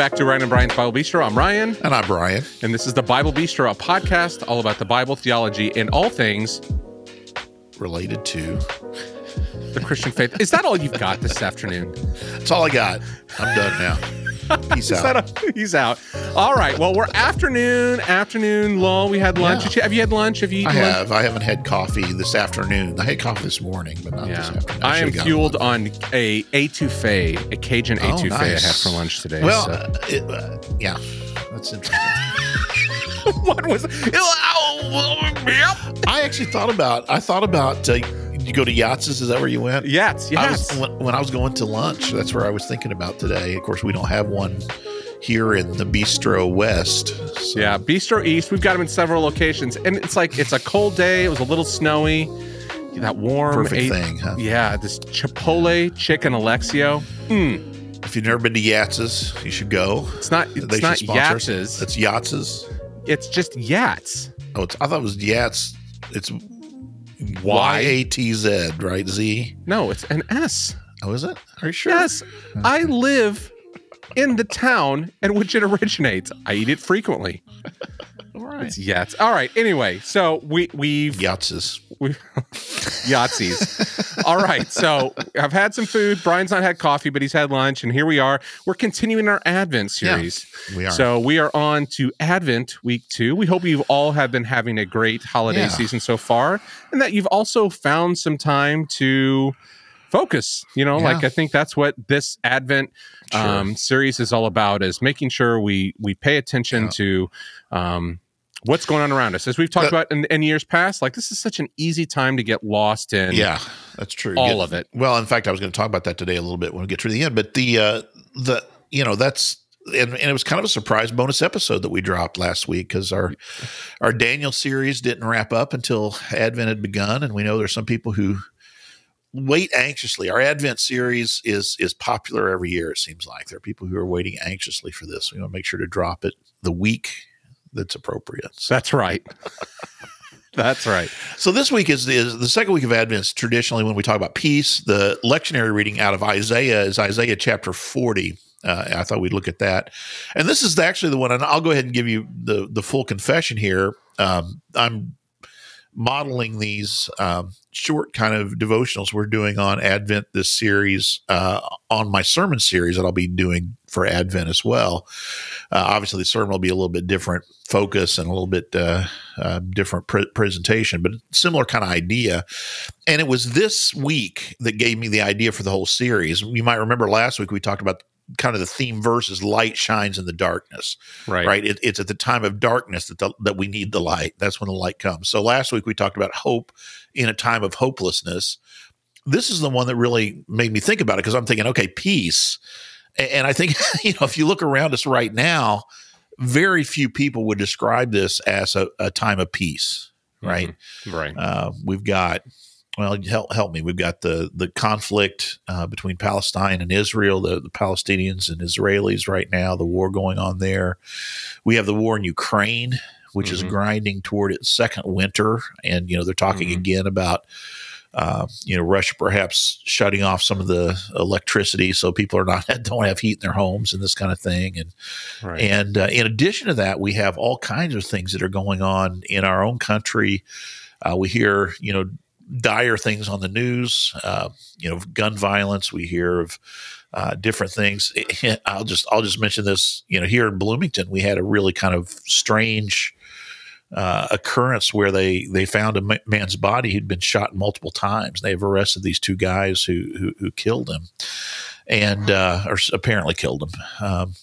back to Ryan and Brian's Bible Bistro. I'm Ryan. And I'm Brian. And this is the Bible Bistro, a podcast all about the Bible, theology, and all things related to the Christian faith. Is that all you've got this afternoon? That's all I got. I'm done now. Peace out. A, he's out. All right. Well, we're afternoon, afternoon lull. We had lunch. Yeah. Have you had lunch? Have you I lunch? have. I haven't had coffee this afternoon. I had coffee this morning, but not yeah. this afternoon. I, I am fueled on a etouffee, a Cajun oh, etouffee nice. I had for lunch today. Well, so. uh, it, uh, yeah, that's interesting. what was it? I actually thought about. I thought about. Uh, you go to Yats? Is that where you went? Yats. Yats. when, when, I was going to lunch, that's where I was thinking about today. Of course, we don't have one here in the Bistro West. So. Yeah, Bistro East. We've got them in several locations, and it's like it's a cold day. It was a little snowy. That warm perfect eight, thing. Huh? Yeah, this Chipotle chicken Alexio. Mm. If you've never been to Yatz's, you should go. It's not. It's they not Yatz's. It's Yatz's. It's just Yats. Oh, it's, I thought it was Yats. It's Y A T Z, right? Z. No, it's an S. Oh, is it? Are you sure? Yes. I live in the town in which it originates. I eat it frequently. All right. It's Yats. All right. Anyway, so we we've Yahtses. We Yahtsees. All right. So I've had some food. Brian's not had coffee, but he's had lunch, and here we are. We're continuing our Advent series. Yeah, we are. So we are on to Advent week two. We hope you all have been having a great holiday yeah. season so far, and that you've also found some time to focus you know yeah. like i think that's what this advent sure. um, series is all about is making sure we we pay attention yeah. to um, what's going on around us as we've talked about in, in, years past like this is such an easy time to get lost in yeah that's true all get, of it well in fact i was going to talk about that today a little bit when we get to the end but the uh the you know that's and, and, it was kind of a surprise bonus episode that we dropped last week because our our Daniel series didn't wrap up until Advent had begun, and we know there's some people who wait anxiously. Our Advent series is is popular every year. It seems like there are people who are waiting anxiously for this. We want to make sure to drop it the week that's appropriate. So. That's right. That's right. So this week is, is the second week of Advent. Traditionally, when we talk about peace, the lectionary reading out of Isaiah is Isaiah chapter forty. Uh, I thought we'd look at that, and this is actually the one. And I'll go ahead and give you the the full confession here. Um, I'm modeling these um, short kind of devotionals we're doing on Advent this series uh, on my sermon series that I'll be doing for Advent as well. Uh, obviously, the sermon will be a little bit different focus and a little bit uh, uh different pre- presentation, but similar kind of idea. And it was this week that gave me the idea for the whole series. You might remember last week we talked about kind of the theme verse is light shines in the darkness right. right? It, it's at the time of darkness that the, that we need the light. That's when the light comes. So last week we talked about hope in a time of hopelessness. This is the one that really made me think about it because i'm thinking okay peace. And i think you know if you look around us right now very few people would describe this as a, a time of peace right? Mm-hmm. right. Uh, we've got well, help help me. We've got the the conflict uh, between Palestine and Israel, the, the Palestinians and Israelis right now, the war going on there. We have the war in Ukraine, which mm-hmm. is grinding toward its second winter, and you know they're talking mm-hmm. again about. Uh, you know, Russia perhaps shutting off some of the electricity so people are not don't have heat in their homes and this kind of thing. And right. and uh, in addition to that, we have all kinds of things that are going on in our own country. Uh, we hear, you know, dire things on the news. Uh, you know, gun violence. We hear of uh, different things. I'll just I'll just mention this. You know, here in Bloomington, we had a really kind of strange uh, occurrence where they they found a man's body who'd been shot multiple times. They've arrested these two guys who who, who killed him, and uh, or apparently killed him. Um,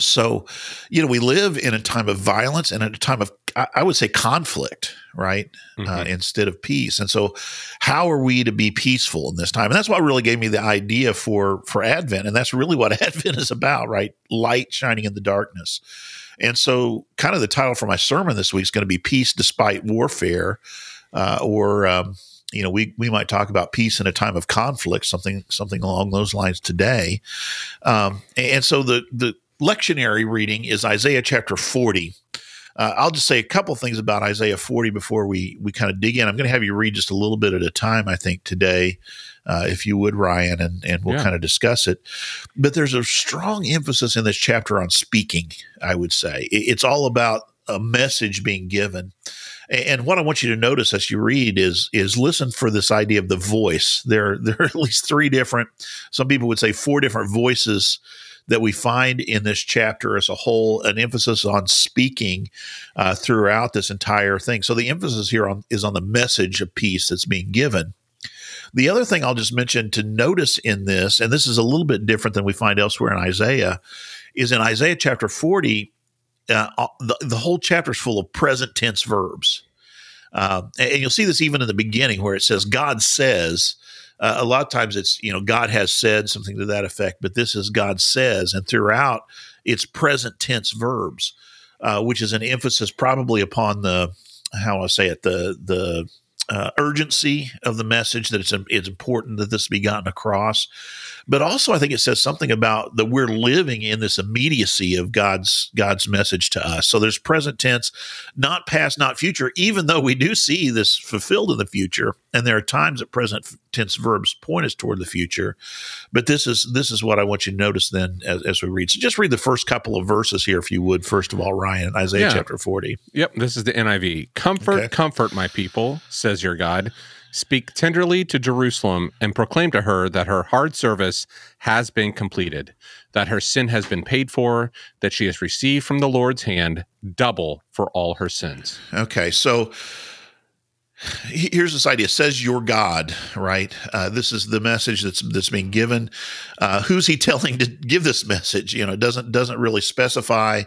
so, you know, we live in a time of violence and at a time of, I would say, conflict, right? Uh, mm-hmm. Uh, instead of peace. And so, how are we to be peaceful in this time? And that's what really gave me the idea for for Advent, and that's really what Advent is about, right? Light shining in the darkness. And so, kind of the title for my sermon this week is going to be "Peace Despite Warfare," uh, or um, you know, we we might talk about peace in a time of conflict, something something along those lines today. Um, and so the the lectionary reading is Isaiah chapter 40. Uh, I'll just say a couple things about Isaiah 40 before we we kind of dig in. I'm going to have you read just a little bit at a time, I think, today, uh, if you would, Ryan, and, and we'll yeah. kind of discuss it. But there's a strong emphasis in this chapter on speaking, I would say. It's all about a message being given. And what I want you to notice as you read is is listen for this idea of the voice. There, there are at least three different, some people would say four different voices that we find in this chapter as a whole, an emphasis on speaking uh, throughout this entire thing. So the emphasis here on, is on the message of peace that's being given. The other thing I'll just mention to notice in this, and this is a little bit different than we find elsewhere in Isaiah, is in Isaiah chapter 40, uh, uh, the, the whole chapter is full of present tense verbs. Uh, and you'll see this even in the beginning where it says, God says. Uh, a lot of times it's, you know, God has said something to that effect, but this is God says. And throughout, it's present tense verbs, uh, which is an emphasis probably upon the, how I say it, the, the, uh, urgency of the message that it's it's important that this be gotten across, but also I think it says something about that we're living in this immediacy of God's God's message to us. So there's present tense, not past, not future. Even though we do see this fulfilled in the future, and there are times that present tense verbs point us toward the future, but this is this is what I want you to notice then as, as we read. So just read the first couple of verses here, if you would. First of all, Ryan, Isaiah yeah. chapter forty. Yep, this is the NIV. Comfort, okay. comfort, my people, says your God. Speak tenderly to Jerusalem and proclaim to her that her hard service has been completed, that her sin has been paid for, that she has received from the Lord's hand double for all her sins. Okay, so here's this idea. Says your god right? Uh, this is the message that's that's being given. Uh, who's he telling to give this message? You know it doesn't doesn't really specify.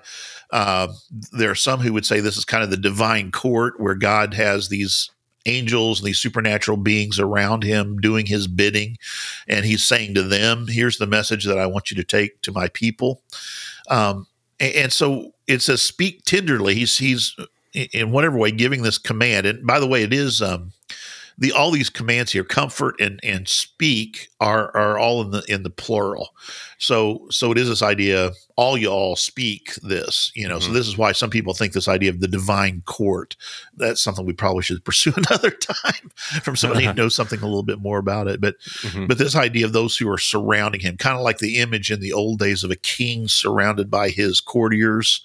Uh, there are some who would say this is kind of the divine court where god has these angels and these supernatural beings around him doing his bidding. And he's saying to them, Here's the message that I want you to take to my people. Um, and, and, so it says, Speak tenderly. He's, he's in whatever way giving this command. And by the way, it is um, the all these commands here comfort and and speak are are all in the in the plural so so it is this idea all you all speak this you know mm-hmm. so this is why some people think this idea of the divine court that's something we probably should pursue another time from somebody who knows something a little bit more about it but mm-hmm. but this idea of those who are surrounding him kind of like the image in the old days of a king surrounded by his courtiers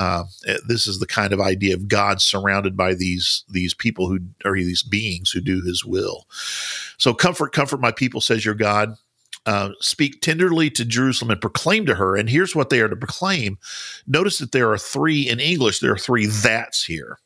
uh, eh, this is the kind of idea of God surrounded by these these people who are these beings who do His will. So comfort, comfort my people, says your God. Uh, speak tenderly to Jerusalem and proclaim to her. And here's what they are to proclaim. Notice that there are three in English. There are three that's here.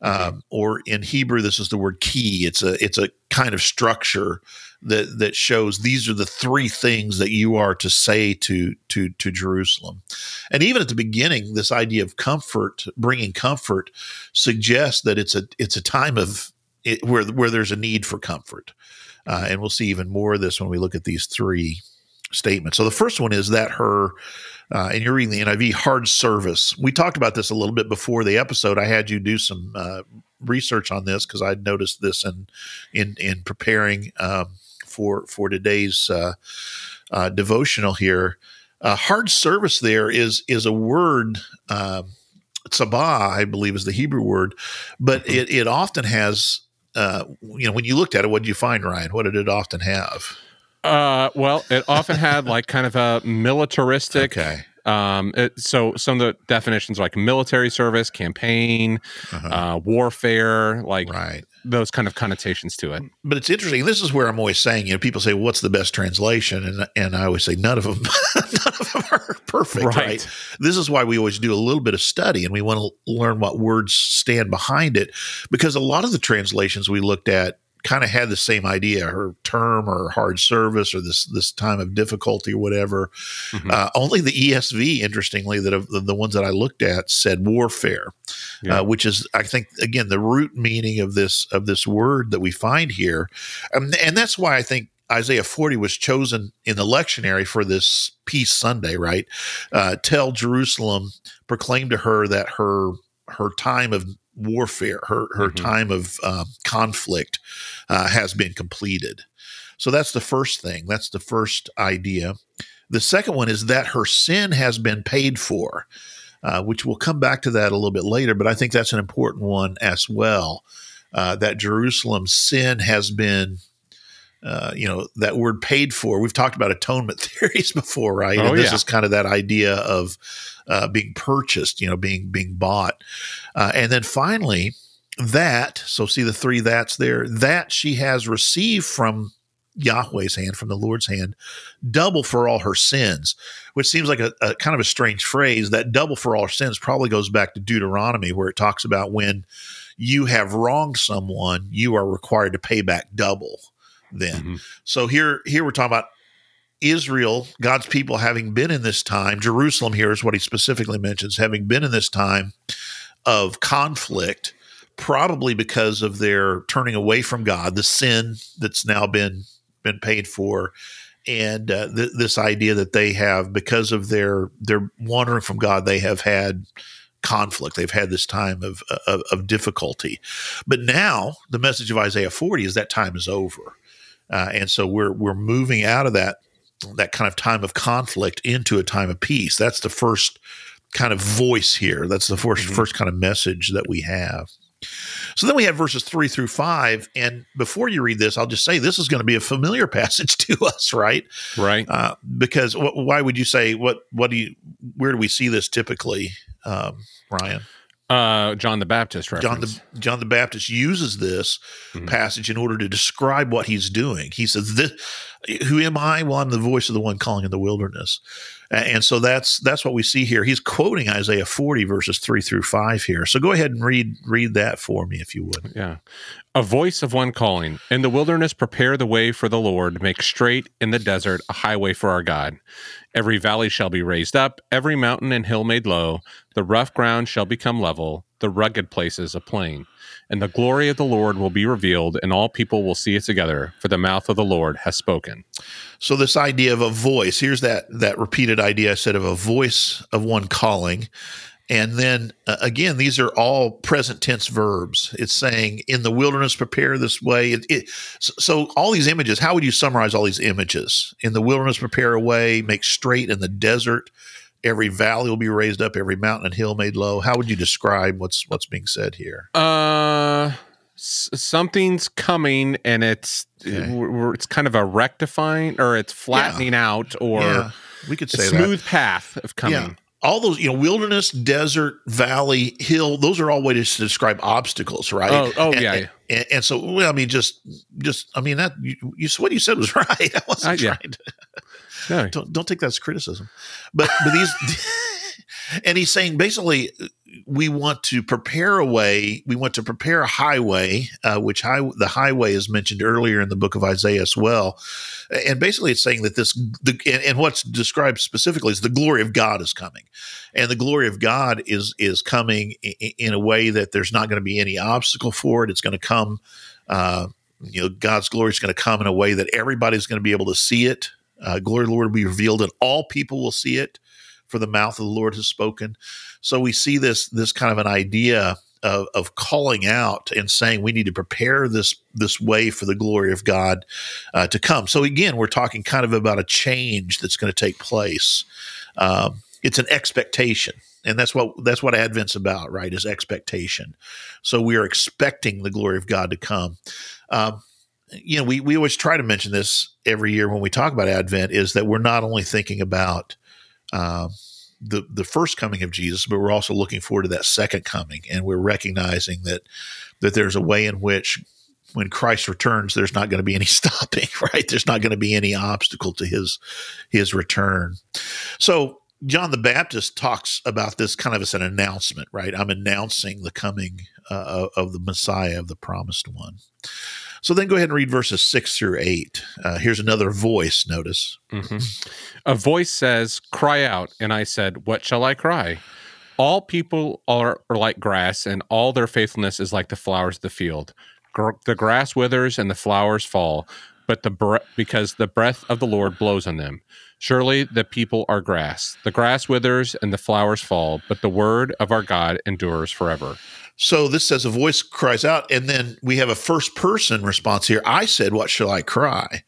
Um, or in Hebrew, this is the word ki. It's a it's a kind of structure that that shows these are the three things that you are to say to to to Jerusalem. And even at the beginning, this idea of comfort, bringing comfort, suggests that it's a it's a time of it, where where there's a need for comfort. Uh, and we'll see even more of this when we look at these three statements. So the first one is that her uh, and you're reading the NIV, hard service. We talked about this a little bit before the episode. I had you do some uh, research on this because I'd noticed this in in in preparing um, for for today's uh, uh devotional here. Uh, hard service there is is a word. Um, Sabah, I believe, is the Hebrew word, but mm-hmm. it, it often has, uh, you know, when you looked at it, what did you find, Ryan? What did it often have? Uh, well, it often had like kind of a militaristic. Okay. Um, it, so some of the definitions like military service, campaign, uh-huh. uh, warfare, like right. Those kind of connotations to it. But it's interesting. This is where I'm always saying, you know, people say, "What's the best translation?" and and I always say, none of them, none of them are perfect. Right. right. This is why we always do a little bit of study, and we want to learn what words stand behind it, because a lot of the translations we looked at kind of had the same idea her term or hard service or this this time of difficulty or whatever mm-hmm. uh, only the esv interestingly that the, the, ones that i looked at said warfare yeah. uh, which is i think again the root meaning of this of this word that we find here um, and that's why i think Isaiah 40 was chosen in the lectionary for this Peace Sunday, right? Uh, tell Jerusalem, proclaim to her that her her time of warfare, her her mm-hmm. time of uh, conflict uh, has been completed. So that's the first thing. That's the first idea. The second one is that her sin has been paid for. uh, which we'll come back to that a little bit later. But I think that's an important one as well. Uh, that Jerusalem's sin has been uh, you know that word paid for we've talked about atonement theories before right oh, and this yeah. is kind of that idea of uh, being purchased you know being being bought uh, and then finally that so see the three that's there that she has received from Yahweh's hand, from the Lord's hand, double for all her sins, which seems like a, a, kind of a strange phrase. That double for all her sins probably goes back to Deuteronomy, where it talks about when you have wronged someone, you are required to pay back double. Then, mm-hmm. so here, here we're talking about Israel, God's people, having been in this time. Jerusalem here is what he specifically mentions, having been in this time of conflict probably because of their turning away from God, the sin that's now been been paid for, and uh, th- this idea that they have because of their their wandering from God, they have had conflict. They've had this time of, of, of difficulty, but now the message of Isaiah forty is that time is over, uh, and so we're we're moving out of that that kind of time of conflict into a time of peace. That's the first kind of voice here. That's the 1st mm-hmm. first kind of message that we have. So then we have verses three through five. And before you read this, I'll just say this is going to be a familiar passage to us, right? Right. Uh, because wh- why would you say what? What do you? Where do we see this typically, um, Ryan? Uh, John the Baptist reference. John the John the Baptist uses this mm-hmm. passage in order to describe what he's doing. He says, "This, who am I? Well, I'm the voice of the one calling in the wilderness." And so that's that's what we see here. He's quoting Isaiah 40 verses 3 through 5 here. So go ahead and read read that for me if you would. Yeah. A voice of one calling, "In the wilderness prepare the way for the Lord, make straight in the desert a highway for our God." Every valley shall be raised up, every mountain and hill made low, the rough ground shall become level, the rugged places a plain and the glory of the Lord will be revealed, and all people will see it together, for the mouth of the Lord has spoken. So this idea of a voice, here's that that repeated idea I said of a voice of one calling. And then uh, again, these are all present tense verbs. It's saying in the wilderness, prepare this way. It, it, so, all these images, how would you summarize all these images? In the wilderness, prepare a way, make straight in the desert, every valley will be raised up, every mountain and hill made low. How would you describe what's what's being said here? Uh, s- something's coming, and it's okay. it's kind of a rectifying, or it's flattening yeah. out, or yeah. we could say smooth that. path of coming. Yeah. All those, you know, wilderness, desert, valley, hill, those are all ways to describe obstacles, right? Oh, oh and, yeah. And, and, so, well, I mean, just, just, I mean, that, you, you what you said was right. I wasn't uh, trying to. Don't don't take that as criticism. But but these and he's saying basically we want to prepare a way we want to prepare a highway uh, which high, the highway is mentioned earlier in the book of isaiah as well. And basically it's saying that this the, and, and, what's described specifically is the glory of god is coming. And the glory of god is is coming in, in a way that there's not going to be any obstacle for it. It's going to come uh, you know god's glory is going to come in a way that everybody's going to be able to see it uh, glory of the Lord will be revealed, and all people will see it, for the mouth of the Lord has spoken. So we see this this kind of an idea of, of calling out and saying we need to prepare this this way for the glory of God uh, to come. So again, we're talking kind of about a change that's going to take place. Um, it's an expectation and that's what that's what advent's about right is expectation so we are expecting the glory of god to come um, you know, we, we always try to mention this every year when we talk about Advent is that we're not only thinking about uh, the the first coming of Jesus, but we're also looking forward to that second coming, and we're recognizing that that there's a way in which when Christ returns, there's not going to be any stopping, right? There's not going to be any obstacle to his his return. So John the Baptist talks about this kind of as an announcement, right? I'm announcing the coming uh, of the Messiah, of the promised one. So then go ahead and read verses six through eight. Uh, here's another voice, notice. Mm-hmm. A voice says, Cry out. And I said, What shall I cry? All people are, are like grass, and all their faithfulness is like the flowers of the field. Gr- the grass withers and the flowers fall, but the bre- because the breath of the Lord blows on them. Surely the people are grass. The grass withers and the flowers fall, but the word of our God endures forever. So this says a voice cries out, and then we have a first person response here. I said, What shall I cry?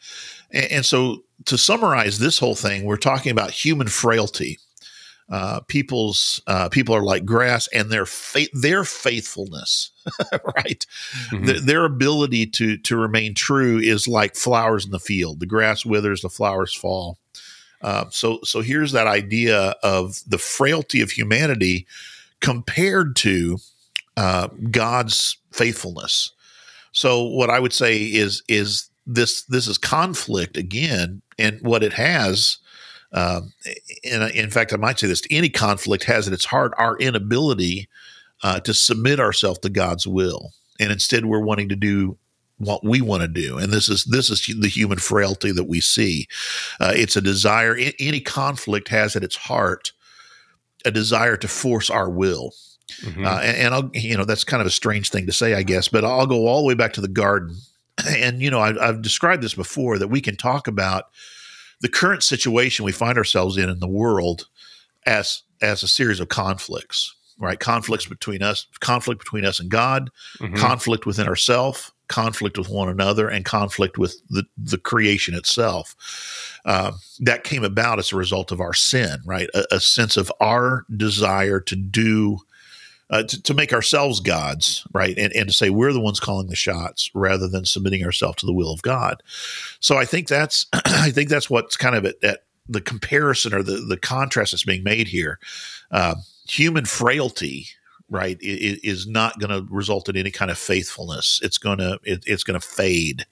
And, and so to summarize this whole thing, we're talking about human frailty. uh, people's uh, people are like grass, and their faith, their faithfulness, right? Mm-hmm. The, their ability to to remain true is like flowers in the field. The grass withers, the flowers fall. Uh, so so here's that idea of the frailty of humanity compared to uh, God's faithfulness. So what I would say is is this this is conflict again, and what it has um, and in fact, I might say this: any conflict has at its heart our inability uh, to submit ourselves to God's will, and instead we're wanting to do what we want to do. And this is this is the human frailty that we see. Uh, it's a desire. Any conflict has at its heart a desire to force our will. Mm-hmm. Uh, and, and I'll, you know, that's kind of a strange thing to say, I guess, but I'll go all the way back to the garden. And, you know, I, I've described this before that we can talk about the current situation we find ourselves in in the world as as a series of conflicts right conflicts between us conflict between us and god mm-hmm. conflict within ourselves conflict with one another and conflict with the, the creation itself uh, that came about as a result of our sin right a, a sense of our desire to do uh, to, to, make ourselves gods, right? And, and to say we're the ones calling the shots rather than submitting ourselves to the will of God. So I think that's I think that's what's kind of at, at the comparison or the the contrast that's being made here. Uh, human frailty, right, is, is not going to result in any kind of faithfulness. It's to it, it's to fade.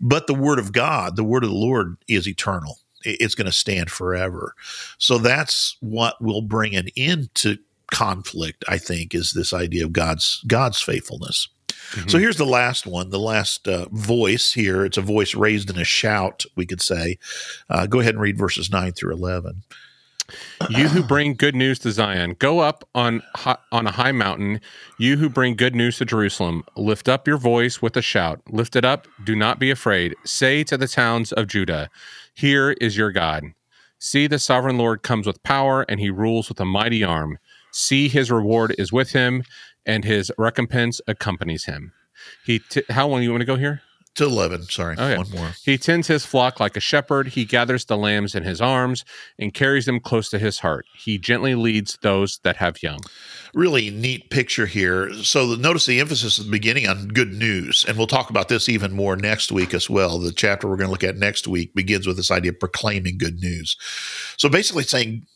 But the word of God, the word of the Lord, is eternal it's going to stand forever. So that's what will bring an end to conflict, I think, is this idea of God's God's faithfulness. Mm-hmm. So here's the last one, the last uh, voice here. It's a voice raised in a shout, we could say. Uh, go ahead and read verses 9 through 11. You who bring good news to Zion, go up on on a high mountain. You who bring good news to Jerusalem, lift up your voice with a shout. Lift it up, do not be afraid. Say to the towns of Judah, Here is your God. See, the sovereign Lord comes with power, and he rules with a mighty arm. See, his reward is with him, and his recompense accompanies him. He t- how long you want to go here? to 11 sorry okay. one more. He tends his flock like a shepherd. He gathers the lambs in his arms and carries them close to his heart. He gently leads those that have young. Really neat picture here. So notice the emphasis at the beginning on good news and we'll talk about this even more next week as well. The chapter we're going to look at next week begins with this idea of proclaiming good news. So basically saying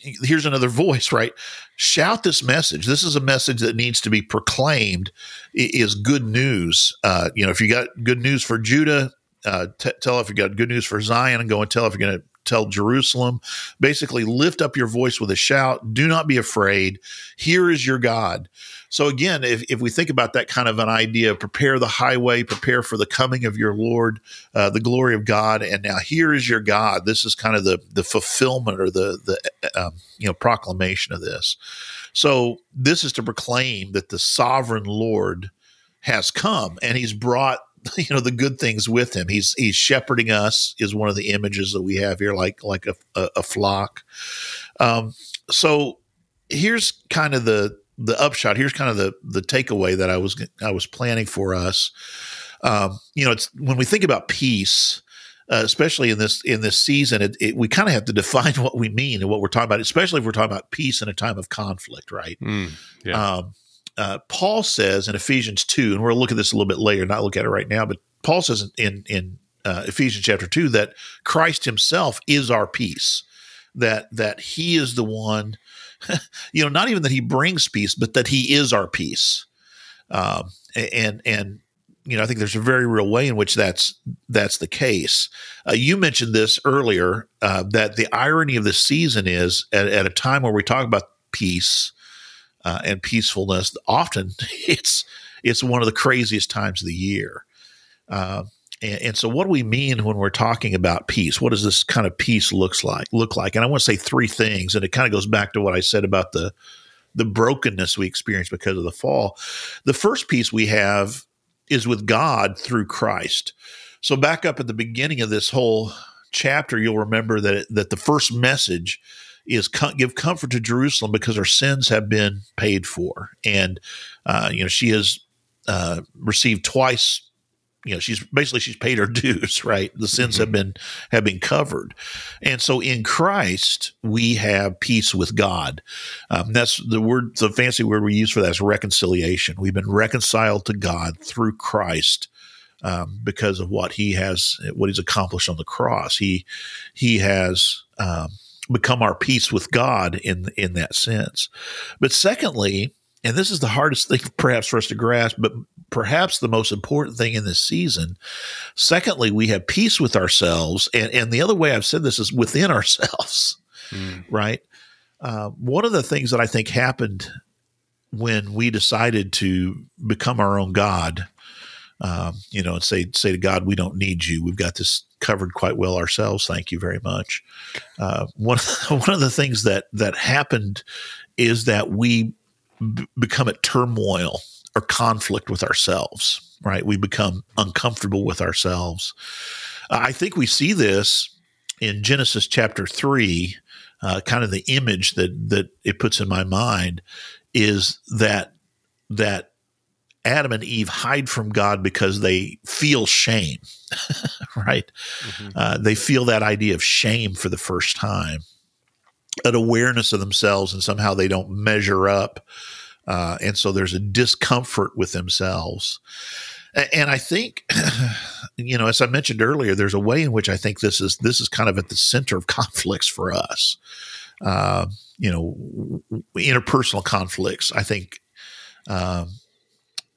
here's another voice, right? Shout this message. This is a message that needs to be proclaimed. Is good news. Uh, you know, if you got good news for Judah, uh, t- tell if you got good news for Zion, and go and tell if you're going to tell Jerusalem. Basically, lift up your voice with a shout. Do not be afraid. Here is your God. So again, if, if we think about that kind of an idea, prepare the highway, prepare for the coming of your Lord, uh, the glory of God, and now here is your God. This is kind of the the fulfillment or the the um, you know proclamation of this. So this is to proclaim that the sovereign Lord has come and He's brought you know the good things with him. He's he's shepherding us is one of the images that we have here, like like a a, a flock. Um, so here's kind of the the upshot here's kind of the the takeaway that I was I was planning for us. Um, you know, it's when we think about peace, uh, especially in this in this season, it, it, we kind of have to define what we mean and what we're talking about, especially if we're talking about peace in a time of conflict, right? Mm, yeah. Um, uh, Paul says in Ephesians two, and we'll look at this a little bit later, not look at it right now, but Paul says in in uh, Ephesians chapter two that Christ Himself is our peace, that that He is the one you know, not even that he brings peace, but that he is our peace. Um, and and you know, I think there's a very real way in which that's that's the case. Uh, you mentioned this earlier uh, that the irony of the season is at, at, a time where we talk about peace uh, and peacefulness. Often, it's it's one of the craziest times of the year. Uh, and, and, so, what do we mean when we're talking about peace? What does this kind of peace looks like? Look like? And I want to say three things, and it kind of goes back to what I said about the the brokenness we experience because of the fall. The first piece we have is with God through Christ. So, back up at the beginning of this whole chapter, you'll remember that that the first message is give comfort to Jerusalem because her sins have been paid for, and uh, you know she has uh, received twice you know she's basically she's paid her dues right? The sins mm-hmm. have been have been covered. And so in christ we have peace with god. Um, that's the word the fancy word we use for that is reconciliation. We've been reconciled to god through christ um, because of what he has what he's accomplished on the cross. He he has um, become our peace with god in in that sense but secondly and this is the hardest thing perhaps for us to grasp, but perhaps the most important thing in this season. Secondly, we have peace with ourselves. And, and the other way I've said this is within ourselves, mm. right? Uh, one of the things that I think happened when we decided to become our own God, um, you know, and say say to God, "We don't need you. We've got this covered quite well ourselves. Thank you very much." Uh, one one of the things that that happened is that we b- become at turmoil or conflict with ourselves, right? We become uncomfortable with ourselves. Uh, I think we see this in Genesis chapter three. Uh, kind of the image that that it puts in my mind is that that Adam and Eve hide from God because they feel shame, right? Mm-hmm. Uh, they feel that idea of shame for the first time, an awareness of themselves, and somehow they don't measure up uh, and so there's a discomfort with themselves. And I think, you know, as I mentioned earlier, there's a way in which I think this is this is kind of at the center of conflicts for us. Uh, you know, interpersonal conflicts. I think um,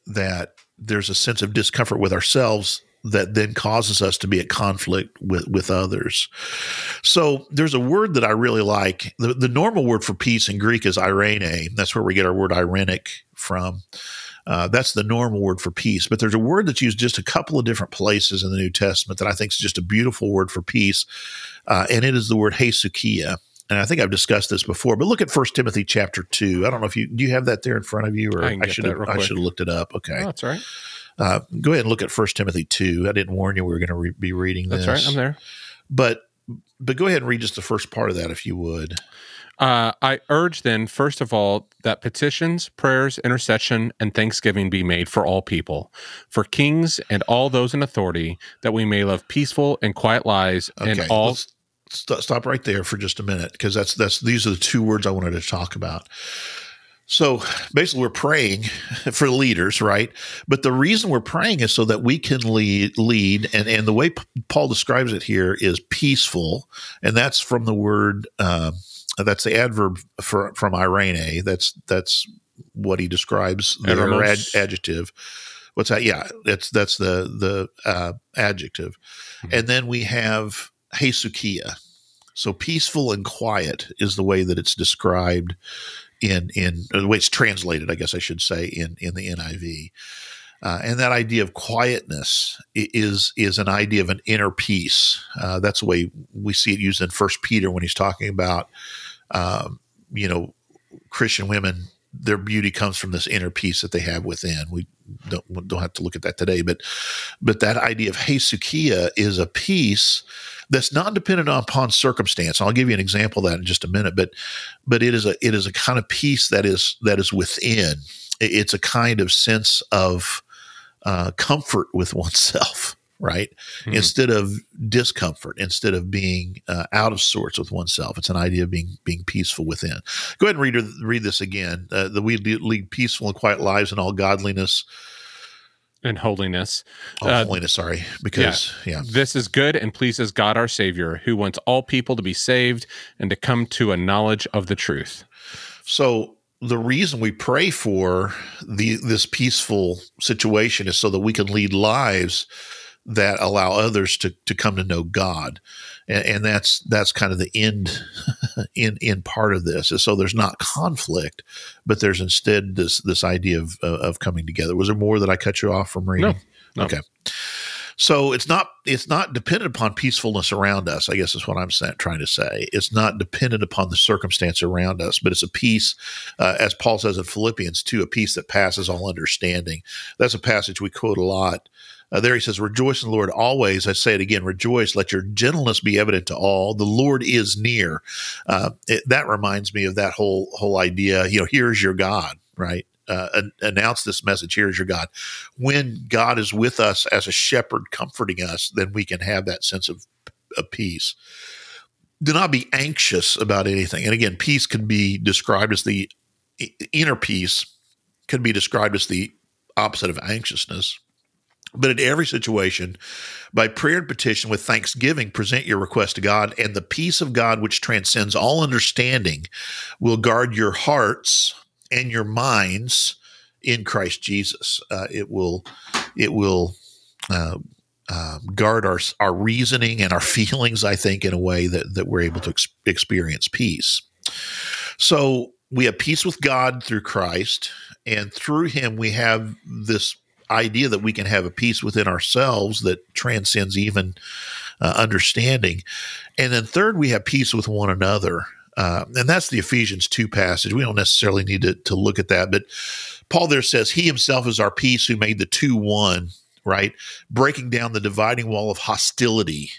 that there's a sense of discomfort with ourselves that then causes us to be at conflict with, with others. So there's a word that I really like. The, the normal word for peace in Greek is eirene. That's where we get our word irenic from. Uh, that's the normal word for peace. But there's a word that's used just a couple of different places in the New Testament that I think is just a beautiful word for peace. Uh, and it is the word hesukia. And I think I've discussed this before, but look at First Timothy chapter two. I don't know if you do you have that there in front of you, or I, I should have I should have looked it up. Okay, oh, that's right. Uh, go ahead and look at First Timothy two. I didn't warn you we were going to re- be reading this. That's right. I'm there. But but go ahead and read just the first part of that if you would. Uh, I urge then, first of all, that petitions, prayers, intercession, and thanksgiving be made for all people, for kings and all those in authority, that we may live peaceful and quiet lives okay, and all. St- stop right there for just a minute because that's that's these are the two words I wanted to talk about. So basically, we're praying for leaders, right? But the reason we're praying is so that we can lead, lead, and and the way Paul describes it here is peaceful, and that's from the word uh, that's the adverb for, from eirene. That's that's what he describes the ad, adjective. What's that? Yeah, that's that's the the uh, adjective, mm-hmm. and then we have hesukia. So peaceful and quiet is the way that it's described in in the way it's translated, I guess I should say, in in the NIV. Uh, and that idea of quietness is is an idea of an inner peace. Uh, that's the way we see it used in First Peter when he's talking about, um, you know, Christian women. Their beauty comes from this inner peace that they have within. We don't don't have to look at that today, but but that idea of hesukia is a peace that's not dependent upon circumstance. I'll give you an example of that in just a minute, but but it is a it is a kind of peace that is that is within. It's a kind of sense of uh, comfort with oneself, right? Mm-hmm. Instead of discomfort, instead of being uh, out of sorts with oneself. It's an idea of being being peaceful within. Go ahead and read read this again. Uh, the we lead peaceful and quiet lives in all godliness and holiness. Oh, uh, holiness, sorry. Because, yeah, yeah. This is good and pleases God our Savior, who wants all people to be saved and to come to a knowledge of the truth. So, the reason we pray for the this peaceful situation is so that we can lead lives that allow others to to come to know God and, and that's that's kind of the end in in part of this. So there's not conflict, but there's instead this this idea of of coming together. Was there more that I cut you off from reading? No, no. Okay. So it's not it's not dependent upon peacefulness around us. I guess is what I'm trying to say. It's not dependent upon the circumstance around us, but it's a peace, uh, as Paul says in Philippians 2, a peace that passes all understanding. That's a passage we quote a lot uh, there he says, Rejoice in the Lord always. I say it again, rejoice. Let your gentleness be evident to all. The Lord is near. Uh, it, that reminds me of that whole whole idea. You know, here's your God, right? uh, announce this message here is your God. When God is with us as a shepherd comforting us, then we can have that sense of, of peace. Do not be anxious about anything. And again, peace can be described as the inner peace, can be described as the opposite of anxiousness. But in every situation, by prayer and petition with thanksgiving, present your request to God, and the peace of God, which transcends all understanding, will guard your hearts and your minds in Christ Jesus. Uh, it will, it will uh, uh, guard our our reasoning and our feelings. I think in a way that that we're able to ex- experience peace. So we have peace with God through Christ, and through Him we have this idea that we can have a peace within ourselves that transcends even uh, understanding. And then third, we have peace with one another. Uh, and that's the Ephesians 2 passage. We don't necessarily need to, to look at that, but Paul there says, He himself is our peace who made the two one, right? Breaking down the dividing wall of hostility.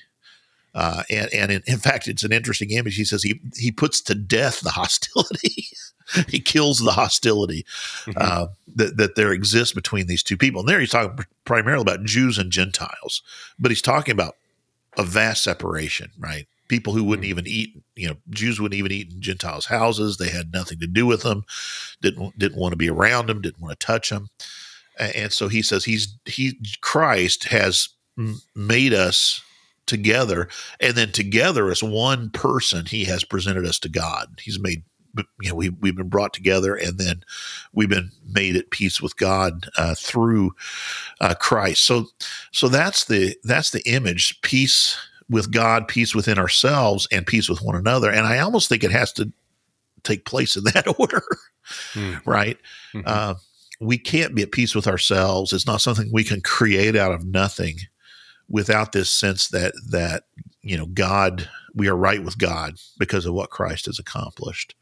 Uh, and and in, in, fact, it's an interesting image. He says he he puts to death the hostility. he kills the hostility mm-hmm. uh, that, that there exists between these two people. And there he's talking primarily about Jews and Gentiles, but he's talking about a vast separation, right? People who wouldn't mm-hmm. even eat, you know, Jews wouldn't even eat in Gentiles' houses. They had nothing to do with them, didn't didn't want to be around them, didn't want to touch them. And so he says he's he Christ has made us together and then together as one person he has presented us to god he's made you know we we've been brought together and then we've been made at peace with God uh, through uh, Christ. So so that's the that's the image peace with God, peace within ourselves, and peace with one another. And I almost think it has to take place in that order, mm. right? Mm-hmm. Uh, we can't be at peace with ourselves. It's not something we can create out of nothing without this sense that that you know God we are right with God because of what Christ has accomplished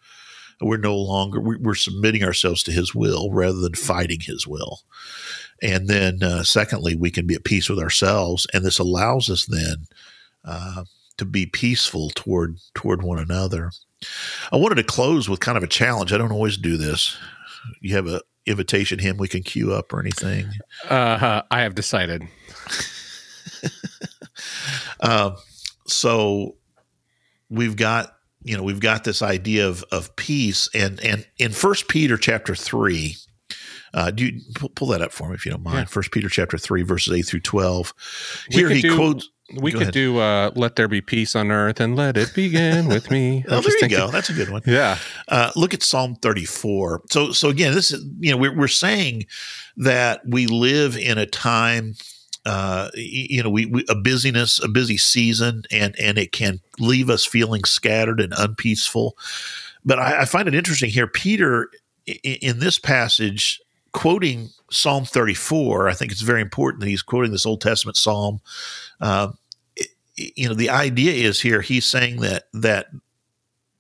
we're no longer we're submitting ourselves to his will rather than fighting his will. And then uh, secondly we can be at peace with ourselves and this allows us then uh, to be peaceful toward toward one another. I wanted to close with kind of a challenge. I don't always do this. You have a invitation hymn we can queue up or anything? Uh, i have decided. Uh, so we've got you know we've got this idea of of peace and and in first peter chapter 3 uh, do you pull that up for me if you don't mind? First Peter chapter three verses eight through twelve. Here he do, quotes. We could ahead. do uh, "Let there be peace on earth and let it begin with me." oh, there you thinking, go. That's a good one. Yeah. Uh, look at Psalm thirty-four. So, so again, this is you know we're, we're saying that we live in a time uh, you know, we, we, a busyness, a busy season, and and it can leave us feeling scattered and unpeaceful. But I, I find it interesting here, Peter, in, in this passage, quoting Psalm 34. I think it's very important that he's quoting this Old Testament psalm. Uh, you know, the idea is here he's saying that that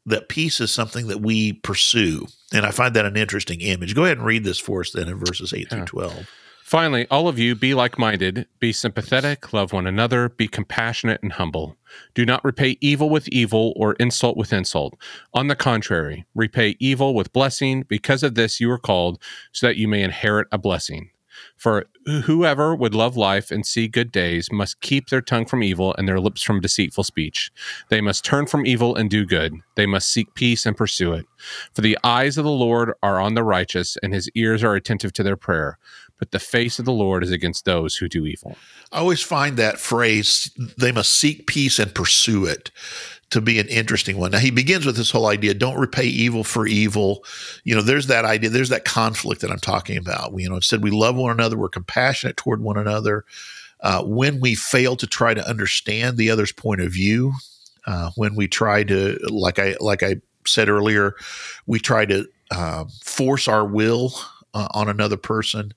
that peace is something that we pursue, and I find that an interesting image. Go ahead and read this for us then in verses eight yeah. through twelve. Finally, all of you be like minded, be sympathetic, love one another, be compassionate and humble. Do not repay evil with evil or insult with insult. On the contrary, repay evil with blessing. Because of this, you are called, so that you may inherit a blessing. For whoever would love life and see good days must keep their tongue from evil and their lips from deceitful speech. They must turn from evil and do good. They must seek peace and pursue it. For the eyes of the Lord are on the righteous, and his ears are attentive to their prayer but the face of the Lord is against those who do evil. I always find that phrase, they must seek peace and pursue it, to be an interesting one. Now, he begins with this whole idea don't repay evil for evil. You know, there's that idea, there's that conflict that I'm talking about. We, you know, instead, we love one another, we're compassionate toward one another. Uh, when we fail to try to understand the other's point of view, uh, when we try to, like I like I said earlier, we try to uh, force our will uh, on another person,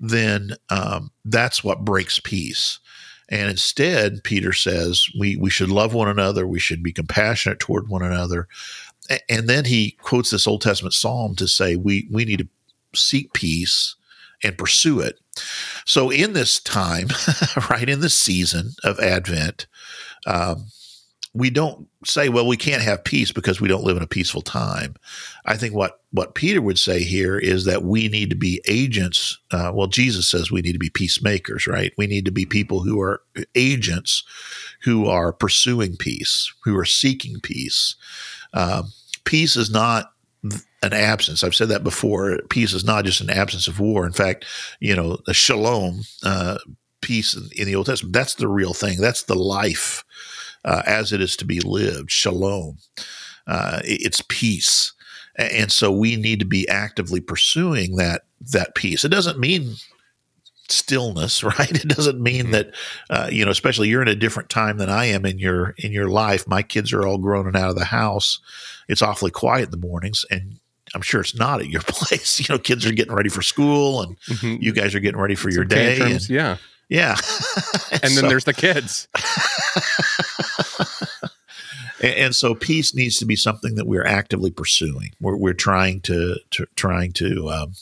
then um, that's what breaks peace. And instead, Peter says we we should love one another. We should be compassionate toward one another. And then he quotes this Old Testament psalm to say we we need to seek peace and pursue it. So in this time, right in this season of Advent, um, we don't say, well, we can't have peace because we don't live in a peaceful time. I think what what Peter would say here is that we need to be agents. Uh, well, Jesus says we need to be peacemakers, right? We need to be people who are agents, who are pursuing peace, who are seeking peace. Uh, peace is not an absence. I've said that before. Peace is not just an absence of war. In fact, you know, the shalom, uh, peace in, in, the Old Testament, that's the real thing. That's the life uh, as it is to be lived. Shalom. Uh, it's peace. And so we need to be actively pursuing that that peace. It doesn't mean stillness, right? It doesn't mean mm-hmm. that uh, you know, especially you're in a different time than I am in your in your life. My kids are all grown and out of the house. It's awfully quiet in the mornings, and I'm sure it's not at your place. You know, kids are getting ready for school, and mm-hmm. you guys are getting ready for Some your day. And, yeah, yeah. and, so, then there's the kids. and, and, so peace needs to be something that we're actively pursuing. We're, we're trying to, to trying to um,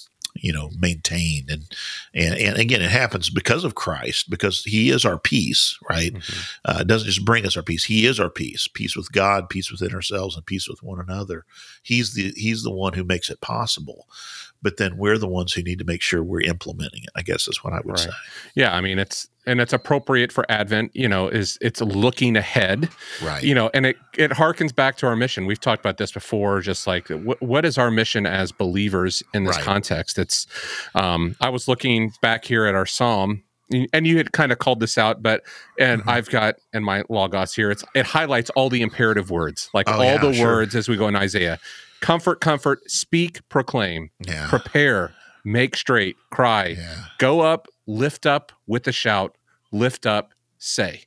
you know maintained. And and and again it happens because of christ because he is our peace right? Mm-hmm. uh, it doesn't just bring us our peace. He is our peace peace with god peace within ourselves and peace with one another. He's the he's the one who makes it possible. But then we're the ones who need to make sure we're implementing it i guess is what i would right. say. Yeah i mean it's and it's appropriate for advent you know is it's looking ahead right you know and it it harkens back to our mission we've talked about this before just like wh- what is our mission as believers in this right. context it's um i was looking back here at our psalm and you had kind of called this out but and mm-hmm. i've got in my logos here it's it highlights all the imperative words like oh, all yeah, the sure. words as we go in isaiah comfort comfort speak proclaim yeah. prepare make straight cry yeah. go up lift up with a shout, lift up, say.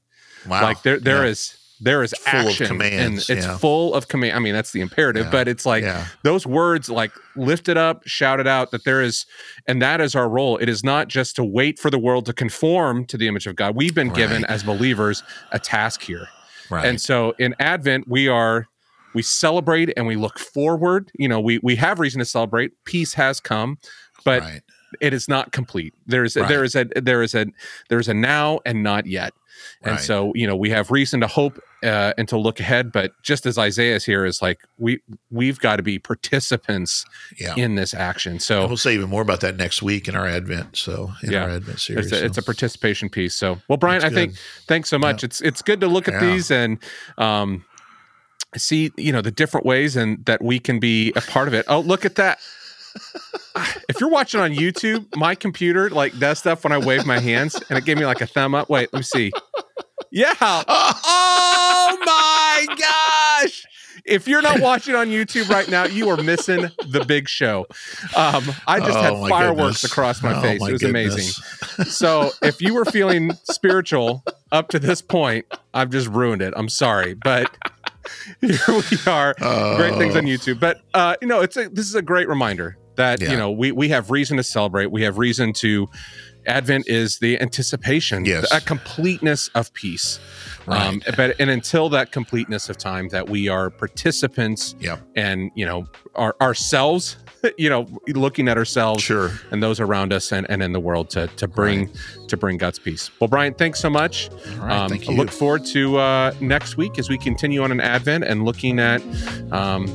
Wow. Like there there yeah. is there is full action of commands, and it's yeah. full of command. I mean, that's the imperative, yeah. but it's like yeah. those words like lift it up, shout it out that there is and that is our role. It is not just to wait for the world to conform to the image of God. We've been right. given as believers a task here. Right. And so in Advent, we are we celebrate and we look forward. You know, we we have reason to celebrate. Peace has come, but right it is not complete. There's right. there is a there is a there's a now and not yet. And right. so, you know, we have reason to hope uh, and to look ahead. But just as Isaiah's here is like, we we've got to be participants yeah. in this action. So and we'll say even more about that next week in our Advent. So in yeah, our Advent series, it's a, so. it's a participation piece. So, well, Brian, I think thanks so much. Yeah. It's it's good to look at these and um, see you know the different ways and that we can be a part of it. Oh, look at that if you're watching on YouTube, my computer like does stuff when I wave my hands, and it gave me like a thumb up. Wait, let me see. Yeah. Oh my gosh. If you're not watching on YouTube right now, you are missing the big show. Um, I just oh, had fireworks goodness. across my oh, face. My it was goodness. amazing. So if you were feeling spiritual up to this point, I've just ruined it. I'm sorry, but here we are. Great things on oh. YouTube. But uh, you know, it's a, this is a great reminder that yeah. you know we we have reason to celebrate. We have reason to. Advent is the anticipation, yes. a completeness of peace. Right. Um, but and until that completeness of time, that we are participants, yep. and you know, our, ourselves you know looking at ourselves sure. and those around us and, and in the world to to bring right. to bring god's peace well brian thanks so much right, um, thank you. look forward to uh, next week as we continue on an advent and looking at um,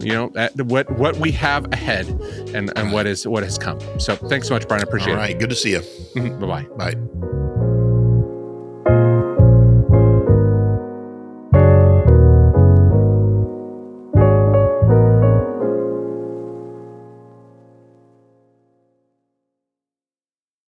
you know what what we have ahead and and what is what has come. So thanks so much brian. I appreciate it. All right. Good to see you. Mm-hmm. bye-bye. Bye